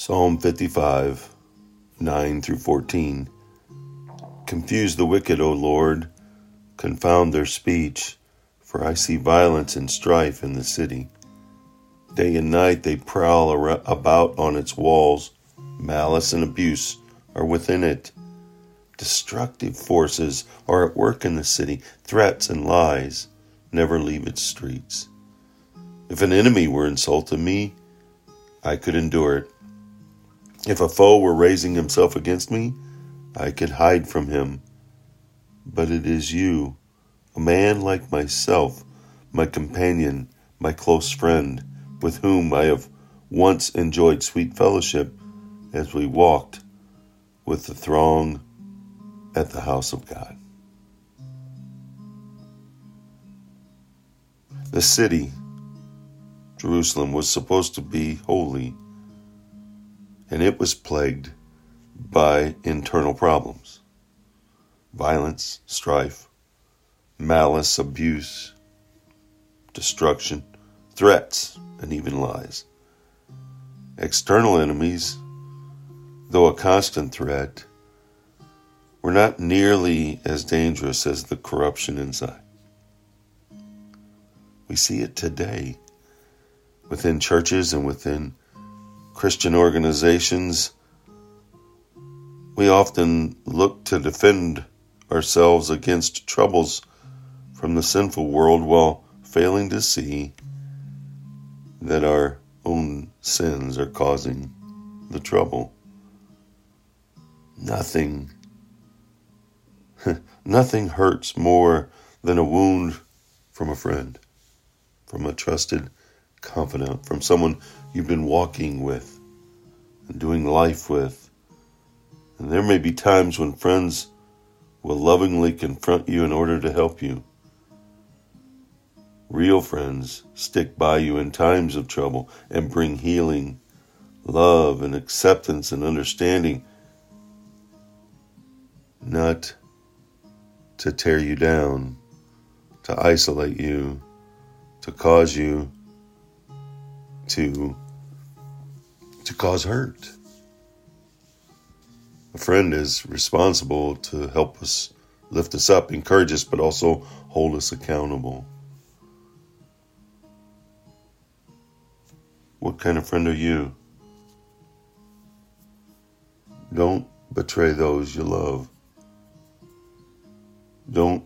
Psalm 55, 9 through 14. Confuse the wicked, O Lord, confound their speech, for I see violence and strife in the city. Day and night they prowl about on its walls, malice and abuse are within it. Destructive forces are at work in the city, threats and lies never leave its streets. If an enemy were insulting me, I could endure it if a foe were raising himself against me, I could hide from him. But it is you, a man like myself, my companion, my close friend, with whom I have once enjoyed sweet fellowship as we walked with the throng at the house of God. The city, Jerusalem, was supposed to be holy and it was plagued by internal problems violence, strife, malice, abuse, destruction, threats, and even lies. External enemies, though a constant threat, were not nearly as dangerous as the corruption inside. We see it today within churches and within Christian organizations, we often look to defend ourselves against troubles from the sinful world while failing to see that our own sins are causing the trouble. Nothing, nothing hurts more than a wound from a friend, from a trusted confidant, from someone you've been walking with and doing life with. And there may be times when friends will lovingly confront you in order to help you. Real friends stick by you in times of trouble and bring healing, love, and acceptance and understanding, not to tear you down, to isolate you, to cause you to to cause hurt. A friend is responsible to help us lift us up, encourage us, but also hold us accountable. What kind of friend are you? Don't betray those you love. Don't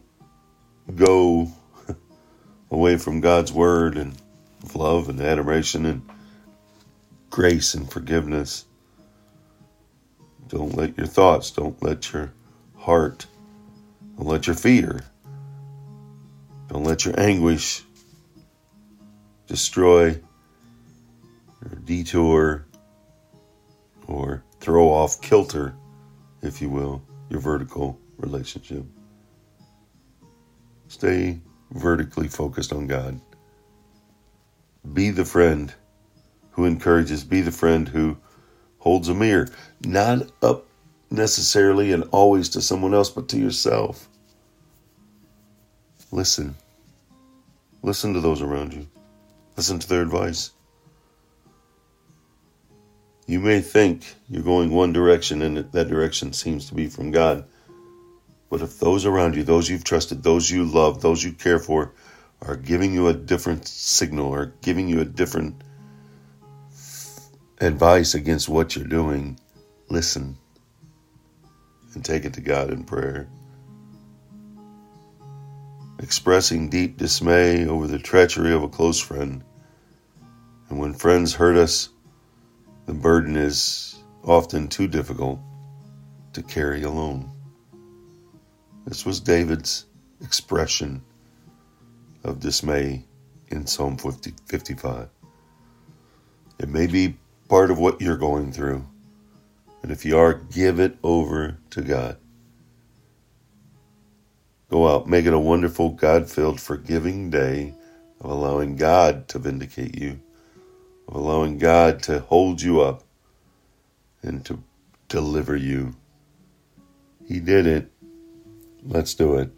go away from God's word and love and adoration and grace and forgiveness. Don't let your thoughts, don't let your heart, don't let your fear, don't let your anguish destroy or detour or throw off kilter, if you will, your vertical relationship. Stay vertically focused on God. Be the friend who encourages, be the friend who holds a mirror, not up necessarily and always to someone else, but to yourself. Listen. Listen to those around you. Listen to their advice. You may think you're going one direction and that direction seems to be from God. But if those around you, those you've trusted, those you love, those you care for, are giving you a different signal or giving you a different advice against what you're doing, listen and take it to God in prayer. Expressing deep dismay over the treachery of a close friend. And when friends hurt us, the burden is often too difficult to carry alone. This was David's expression of dismay in Psalm 50, 55. It may be part of what you're going through. And if you are, give it over to God. Go out, make it a wonderful, God filled, forgiving day of allowing God to vindicate you, of allowing God to hold you up and to deliver you. He did it. Let's do it.